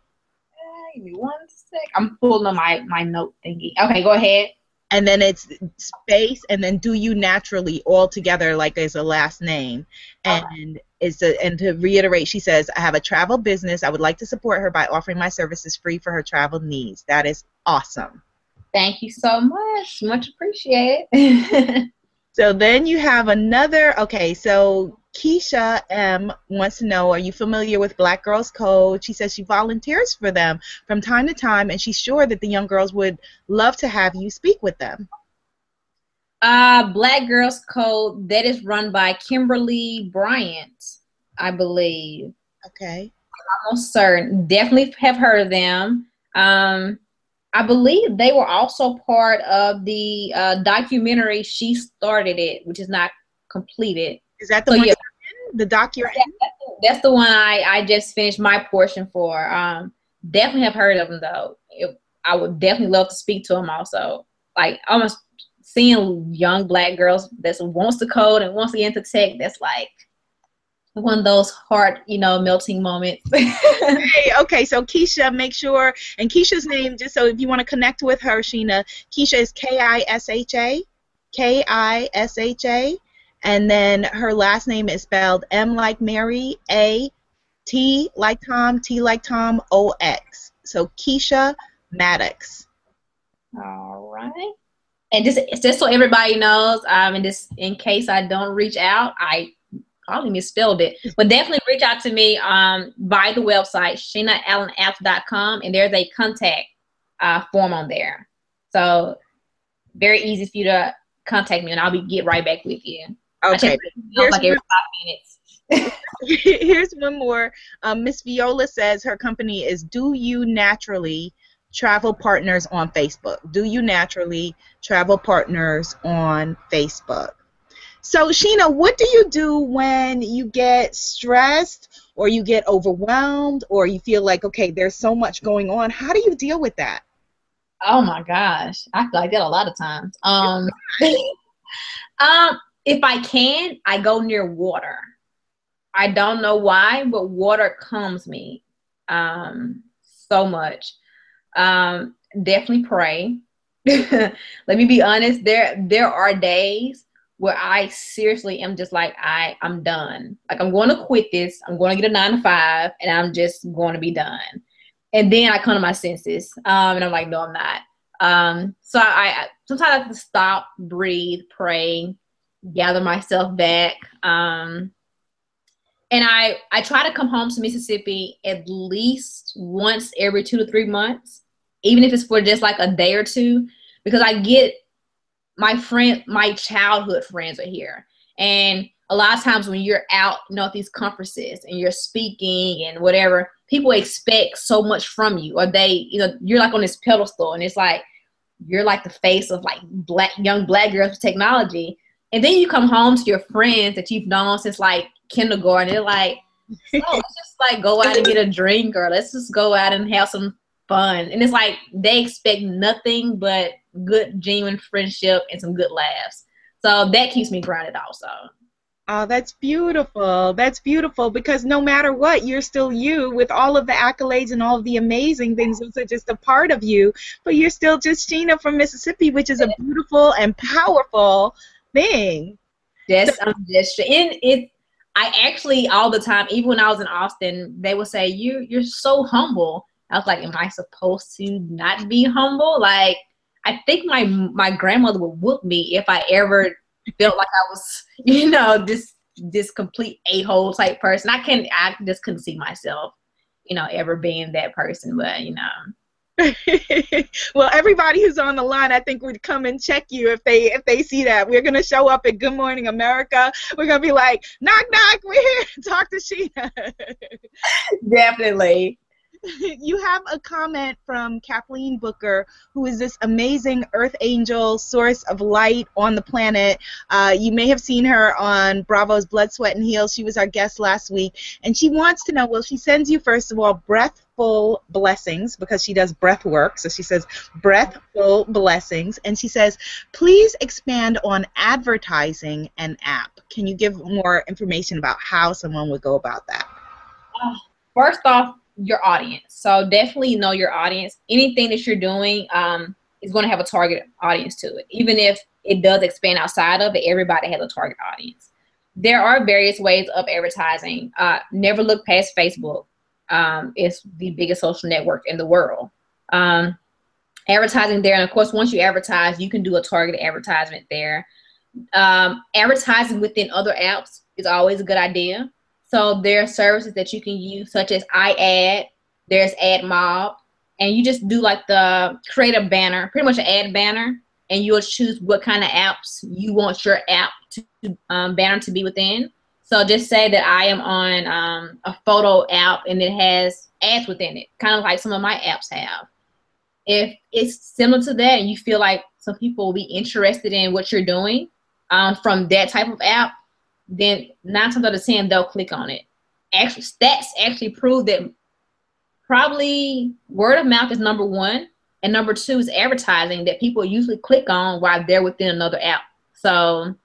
Give me one sec. I'm pulling on my my note thingy. Okay, go ahead and then it's space and then do you naturally all together like as a last name and okay. Is a, and to reiterate she says i have a travel business. I would like to support her by offering my services free for her travel needs. That is awesome. Thank you so much. Much appreciated. So then you have another okay so Keisha M wants to know Are you familiar with Black Girls Code? She says she volunteers for them from time to time, and she's sure that the young girls would love to have you speak with them. Uh, Black Girls Code, that is run by Kimberly Bryant, I believe. Okay. I'm almost certain. Definitely have heard of them. Um, I believe they were also part of the uh, documentary She Started It, which is not completed. Is that the so, one yeah. The doc you're in? That's the one I, I just finished my portion for. Um, definitely have heard of them though. It, I would definitely love to speak to them also. Like almost seeing young black girls that wants to code and wants to get into tech. That's like one of those heart, you know, melting moments. hey, okay, so Keisha, make sure, and Keisha's name, just so if you want to connect with her, Sheena, Keisha is K I S H A, K I S H A. And then her last name is spelled M like Mary, A, T like Tom, T like Tom, O X. So Keisha Maddox. All right. And just just so everybody knows, um, and just in case I don't reach out, I probably misspelled it, but definitely reach out to me um, by the website SheenaAllenApps.com, and there's a contact uh, form on there. So very easy for you to contact me, and I'll be get right back with you. Okay. Here's like minutes. Here's one more. Um, Miss Veola says her company is Do You Naturally Travel Partners on Facebook. Do You Naturally Travel Partners on Facebook. So, Sheena, what do you do when you get stressed or you get overwhelmed or you feel like, okay, there's so much going on? How do you deal with that? Oh my gosh, I feel like that a lot of times. Um, um, if I can, I go near water. I don't know why, but water calms me um, so much. Um, definitely pray. Let me be honest. There, there are days where I seriously am just like I, I'm done. Like I'm going to quit this. I'm going to get a nine to five, and I'm just going to be done. And then I come to my senses, um, and I'm like, no, I'm not. Um, so I, I sometimes I have to stop, breathe, pray, gather myself back. Um, and I, I try to come home to Mississippi at least once every two to three months, even if it's for just like a day or two, because I get my friend, my childhood friends are here. And a lot of times when you're out, you know, at these conferences and you're speaking and whatever, people expect so much from you, or they, you know, you're like on this pedestal, and it's like you're like the face of like black young black girls with technology, and then you come home to your friends that you've known since like kindergarten. They're like, so oh, let's just like go out and get a drink or let's just go out and have some fun. And it's like they expect nothing but good, genuine friendship and some good laughs. So that keeps me grounded also. Oh, that's beautiful. That's beautiful because no matter what, you're still you with all of the accolades and all of the amazing things that are just a part of you. But you're still just Sheena from Mississippi, which is a beautiful and powerful thing. Yes, so, I'm just in it. I actually all the time, even when I was in Austin, they would say you you're so humble. I was like, am I supposed to not be humble? Like, I think my my grandmother would whoop me if I ever felt like I was, you know, this this complete a hole type person. I can I just couldn't see myself, you know, ever being that person. But you know. well, everybody who's on the line, I think would come and check you if they if they see that. We're gonna show up at Good Morning America. We're gonna be like, knock knock, we're here. Talk to Sheena. Definitely. you have a comment from Kathleen Booker, who is this amazing earth angel source of light on the planet. Uh, you may have seen her on Bravo's Blood, Sweat, and Heels. She was our guest last week. And she wants to know well, she sends you, first of all, blessings because she does breath work. So she says, breathful blessings. And she says, please expand on advertising an app. Can you give more information about how someone would go about that? Uh, first off, your audience. So definitely know your audience. Anything that you're doing um, is going to have a target audience to it. Even if it does expand outside of it, everybody has a target audience. There are various ways of advertising. Uh, never look past Facebook. Um, the biggest social network in the world. Um, advertising there, and of course, once you advertise, you can do a targeted advertisement there. Um, advertising within other apps is always a good idea. So there are services that you can use, such as iAd. There's AdMob, and you just do like the create a banner, pretty much an ad banner, and you'll choose what kind of apps you want your app to um, banner to be within. So just say that I am on um, a photo app and it has ads within it, kind of like some of my apps have. If it's similar to that and you feel like some people will be interested in what you're doing um, from that type of app, then nine times out of ten they'll click on it. Actually, stats actually prove that probably word of mouth is number one, and number two is advertising that people usually click on while they're within another app. So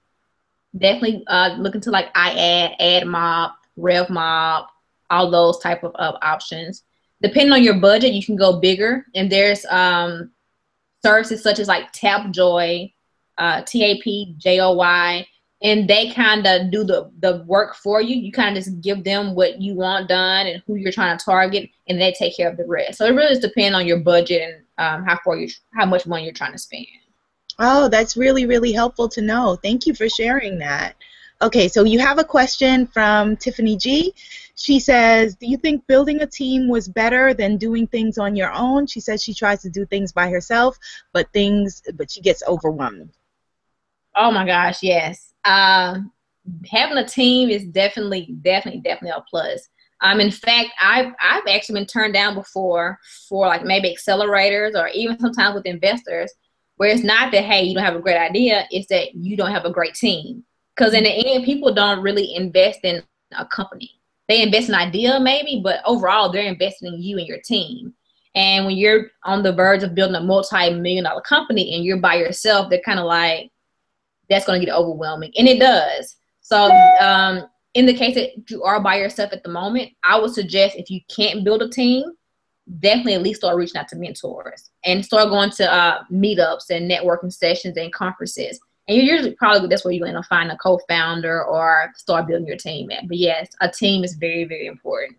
definitely uh, look into like iAd, AdMob, RevMob, all those type of, of options. Depending on your budget, you can go bigger, and there's um, services such as like Tapjoy, uh, T A P J O Y and they kind of do the the work for you. You kind of just give them what you want done and who you're trying to target, and they take care of the rest. So it really just depends on your budget and um, how far you how much money you're trying to spend. Oh, that's really really helpful to know. Thank you for sharing that. Okay, so you have a question from Tiffany G. She says, "Do you think building a team was better than doing things on your own?" She says she tries to do things by herself, but things but she gets overwhelmed. Oh my gosh, yes uh, having a team is definitely, definitely, definitely a plus. Um, in fact, I've I've actually been turned down before for like maybe accelerators or even sometimes with investors, where it's not that hey you don't have a great idea, it's that you don't have a great team. Because in the end, people don't really invest in a company. They invest in idea maybe, but overall they're investing in you and your team. And when you're on the verge of building a multi-million dollar company and you're by yourself, they're kind of like, that's going to get overwhelming. And it does. So, um, in the case that you are by yourself at the moment, I would suggest if you can't build a team, definitely at least start reaching out to mentors and start going to uh, meetups and networking sessions and conferences. And you're usually probably that's where you're going to find a co-founder or start building your team at. But yes, a team is very, very important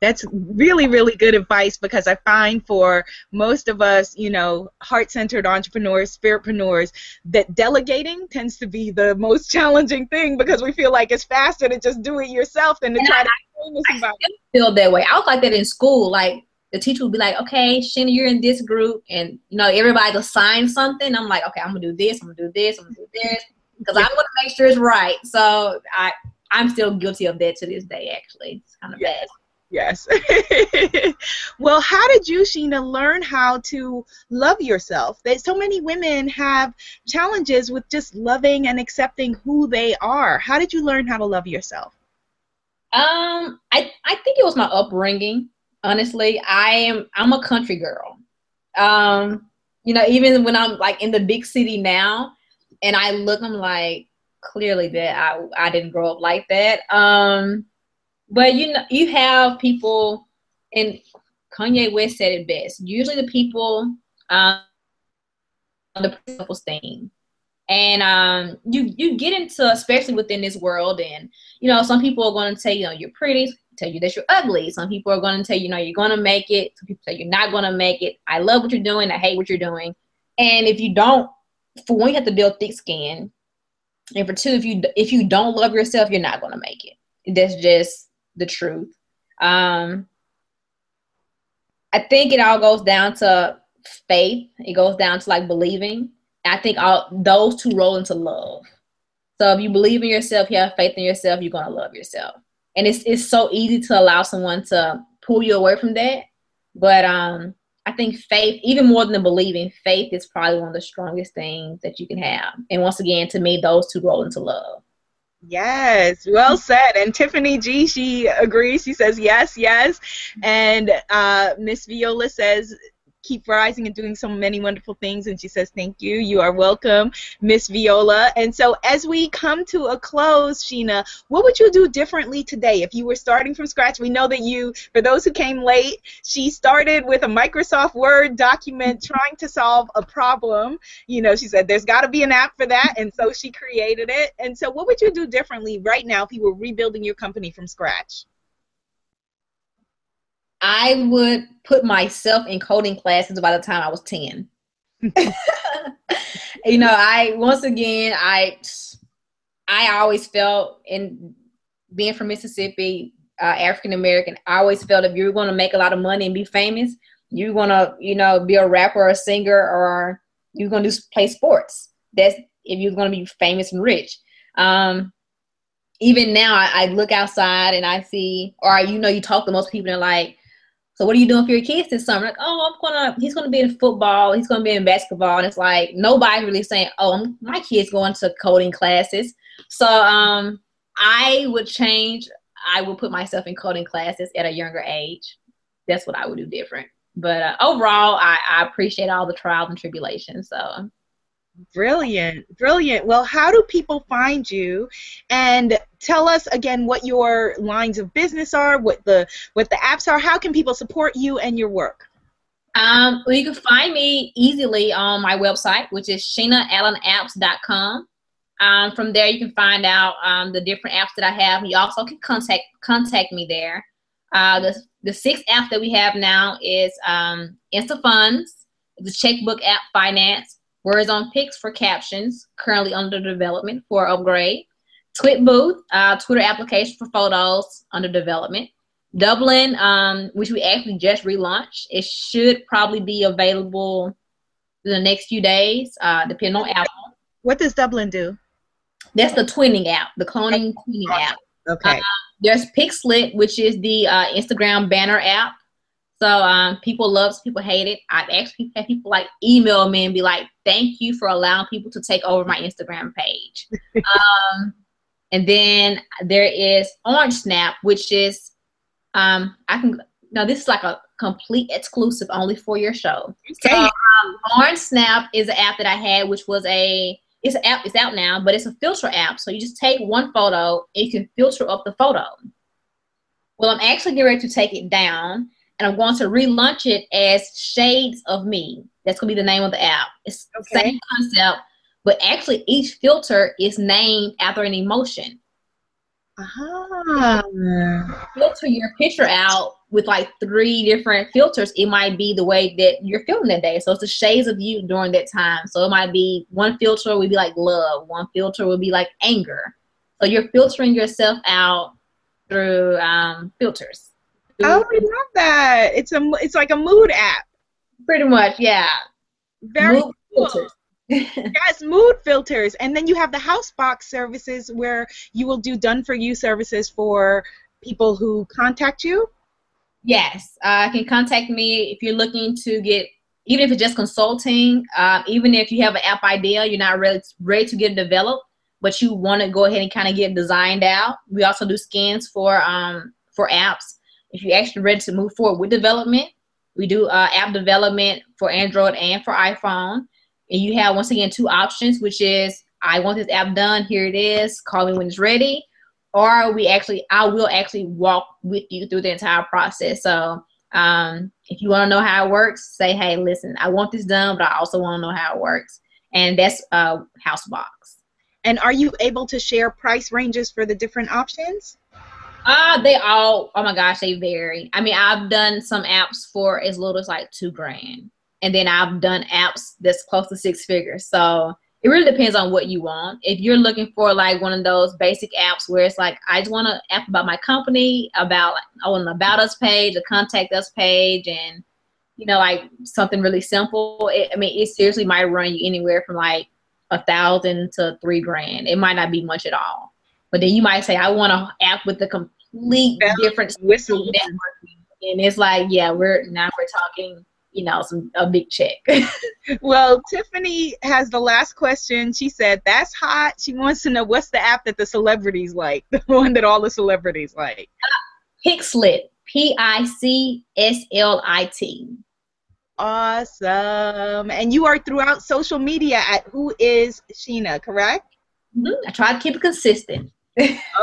that's really really good advice because i find for most of us you know heart-centered entrepreneurs spiritpreneurs that delegating tends to be the most challenging thing because we feel like it's faster to just do it yourself than to and try I, to I feel that way i was like that in school like the teacher would be like okay Sheena you're in this group and you know everybody assign something i'm like okay i'm gonna do this i'm gonna do this i'm gonna do this because yeah. i'm gonna make sure it's right so i i'm still guilty of that to this day actually it's kind of bad Yes. well, how did you, Sheena, learn how to love yourself? That so many women have challenges with just loving and accepting who they are. How did you learn how to love yourself? Um, I I think it was my upbringing. Honestly, I am I'm a country girl. Um, you know, even when I'm like in the big city now, and I look, I'm like, clearly that I I didn't grow up like that. Um, but you know, you have people, and Kanye West said it best. Usually, the people um, the self thing, and um, you you get into especially within this world, and you know, some people are going to tell you, you know, you're pretty. Tell you that you're ugly. Some people are going to tell you, know, you're going to make it. Some people say you're not going to make it. I love what you're doing. I hate what you're doing. And if you don't, for one, you have to build thick skin and for two if you if you don't love yourself you're not going to make it that's just the truth um i think it all goes down to faith it goes down to like believing i think all those two roll into love so if you believe in yourself you have faith in yourself you're going to love yourself and it's it's so easy to allow someone to pull you away from that but um I think faith, even more than believing, faith is probably one of the strongest things that you can have. And once again, to me, those two roll into love. Yes, well said. And Tiffany G, she agrees. She says yes, yes. And uh, Miss Veola says keep rising and doing so many wonderful things. And she says, Thank you. You are welcome, Miss Veola. And so, as we come to a close, Sheena, what would you do differently today if you were starting from scratch? We know that you, for those who came late, she started with a Microsoft Word document trying to solve a problem. You know, she said, There's got to be an app for that. And so she created it. And so, what would you do differently right now if you were rebuilding your company from scratch? I would put myself in coding classes by the time I was 10. you know, I once again I I always felt in being from Mississippi, uh, African American, I always felt if you're going to make a lot of money and be famous, you're going to, you know, be a rapper or a singer or you're going to play sports. That's if you're going to be famous and rich. Um, even now, I, I, look outside and I see, or you know, you talk to most people and like, so what are you doing for your kids this summer? Like, oh, I'm gonna. He's gonna be in football. He's gonna be in basketball, and it's like nobody's really saying, oh, my kid's going to coding classes. So um, I would change. I would put myself in coding classes at a younger age. That's what I would do different. But uh, overall, I, I appreciate all the trials and tribulations. So Brilliant, brilliant. Well, how do people find you? And tell us again what your lines of business are, what the what the apps are. How can people support you and your work? Um, well, you can find me easily on my website, which is SheenaAllenApps.com. Um, from there, you can find out um, the different apps that I have. You also can contact contact me there. Uh, the the sixth app that we have now is um, InstaFunds, the checkbook app Finance, Words on Pics for captions, currently under development for upgrade. Twitbooth, uh, Twitter application for photos under development. Dublin, um, which we actually just relaunched. It should probably be available in the next few days, uh, depending on Apple. What does Dublin do? That's the twinning app, the cloning twinning app. Okay. Uh, there's PicsLit, which is the uh, Instagram banner app. So um, people love it, people hate it. I've actually had people like email me and be like, "Thank you for allowing people to take over my Instagram page." um, and then there is Orange Snap, which is um, I can now this is like a complete exclusive only for your show. Okay. So, um, Orange Snap is an app that I had, which was a it's an app. It's out now, but it's a filter app. So you just take one photo and you can filter up the photo. Well, I'm actually getting ready to take it down and I'm going to relaunch it as Shades of Me. That's going to be the name of the app. It's okay. the same concept, but actually each filter is named after an emotion. Uh-huh. Filter your picture out with like three different filters. It might be the way that you're feeling that day. So it's the shades of you during that time. So it might be one filter would be like love, one filter would be like anger. So you're filtering yourself out through um, filters. Oh, I love that. It's a it's like a mood app. Pretty much, yeah. Very mood cool. filters. yes, mood filters. And then you have the Housebox services where you will do done for you services for people who contact you. Yes, uh, can contact me if you're looking to get even if it's just consulting, uh, even if you have an app idea, you're not really ready to get it developed. but you want to go ahead and kind of get designed out. We also do scans for um, for apps. If you're actually ready to move forward with development, we do uh, app development for Android and for iPhone. And you have once again two options, which is I want this app done. Here it is. Call me when it's ready. Or we actually, I will actually walk with you through the entire process. So um, if you want to know how it works, say, hey, listen, I want this done, but I also want to know how it works. And that's uh, Housebox. And are you able to share price ranges for the different options? Uh, they all, oh my gosh, they vary. I mean, I've done some apps for as little as like two grand. And then I've done apps that's close to six figures. So it really depends on what you want. If you're looking for like one of those basic apps where it's like, I just want an app about my company, about I an about us page, a contact us page, and you know, like something really simple. It, I mean, it seriously might run you anywhere from like a thousand to three grand. It might not be much at all. But then you might say, I want an app with a complete different whistle. And it's like, yeah, we're now we're talking you know, some a big check. well, Tiffany has the last question. She said, "That's hot." She wants to know what's the app that the celebrities like, the one that all the celebrities like. Uh, PicsLit, P I C S L I T. Awesome. And you are throughout social media at Who is Sheena, correct? Mm-hmm. I try to keep it consistent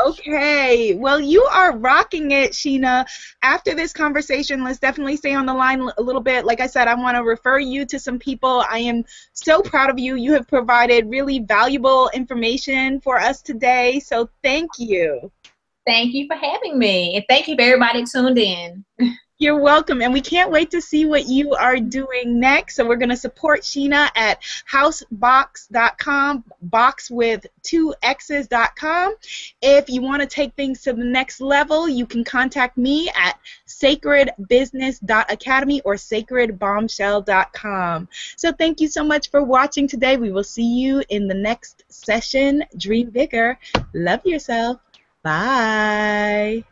okay. Well, you are rocking it, Sheena. After this conversation, let's definitely stay on the line a little bit. Like I said, I want to refer you to some people. I am so proud of you. You have provided really valuable information for us today. So thank you. Thank you for having me. And thank you for everybody tuned in. You're welcome, and we can't wait to see what you are doing next. So we're going to support Sheena at housebox.com, box with two X's.com. If you want to take things to the next level, you can contact me at sacredbusiness.academy or sacredbombshell.com. So thank you so much for watching today. We will see you in the next session. Dream bigger. Love yourself. Bye.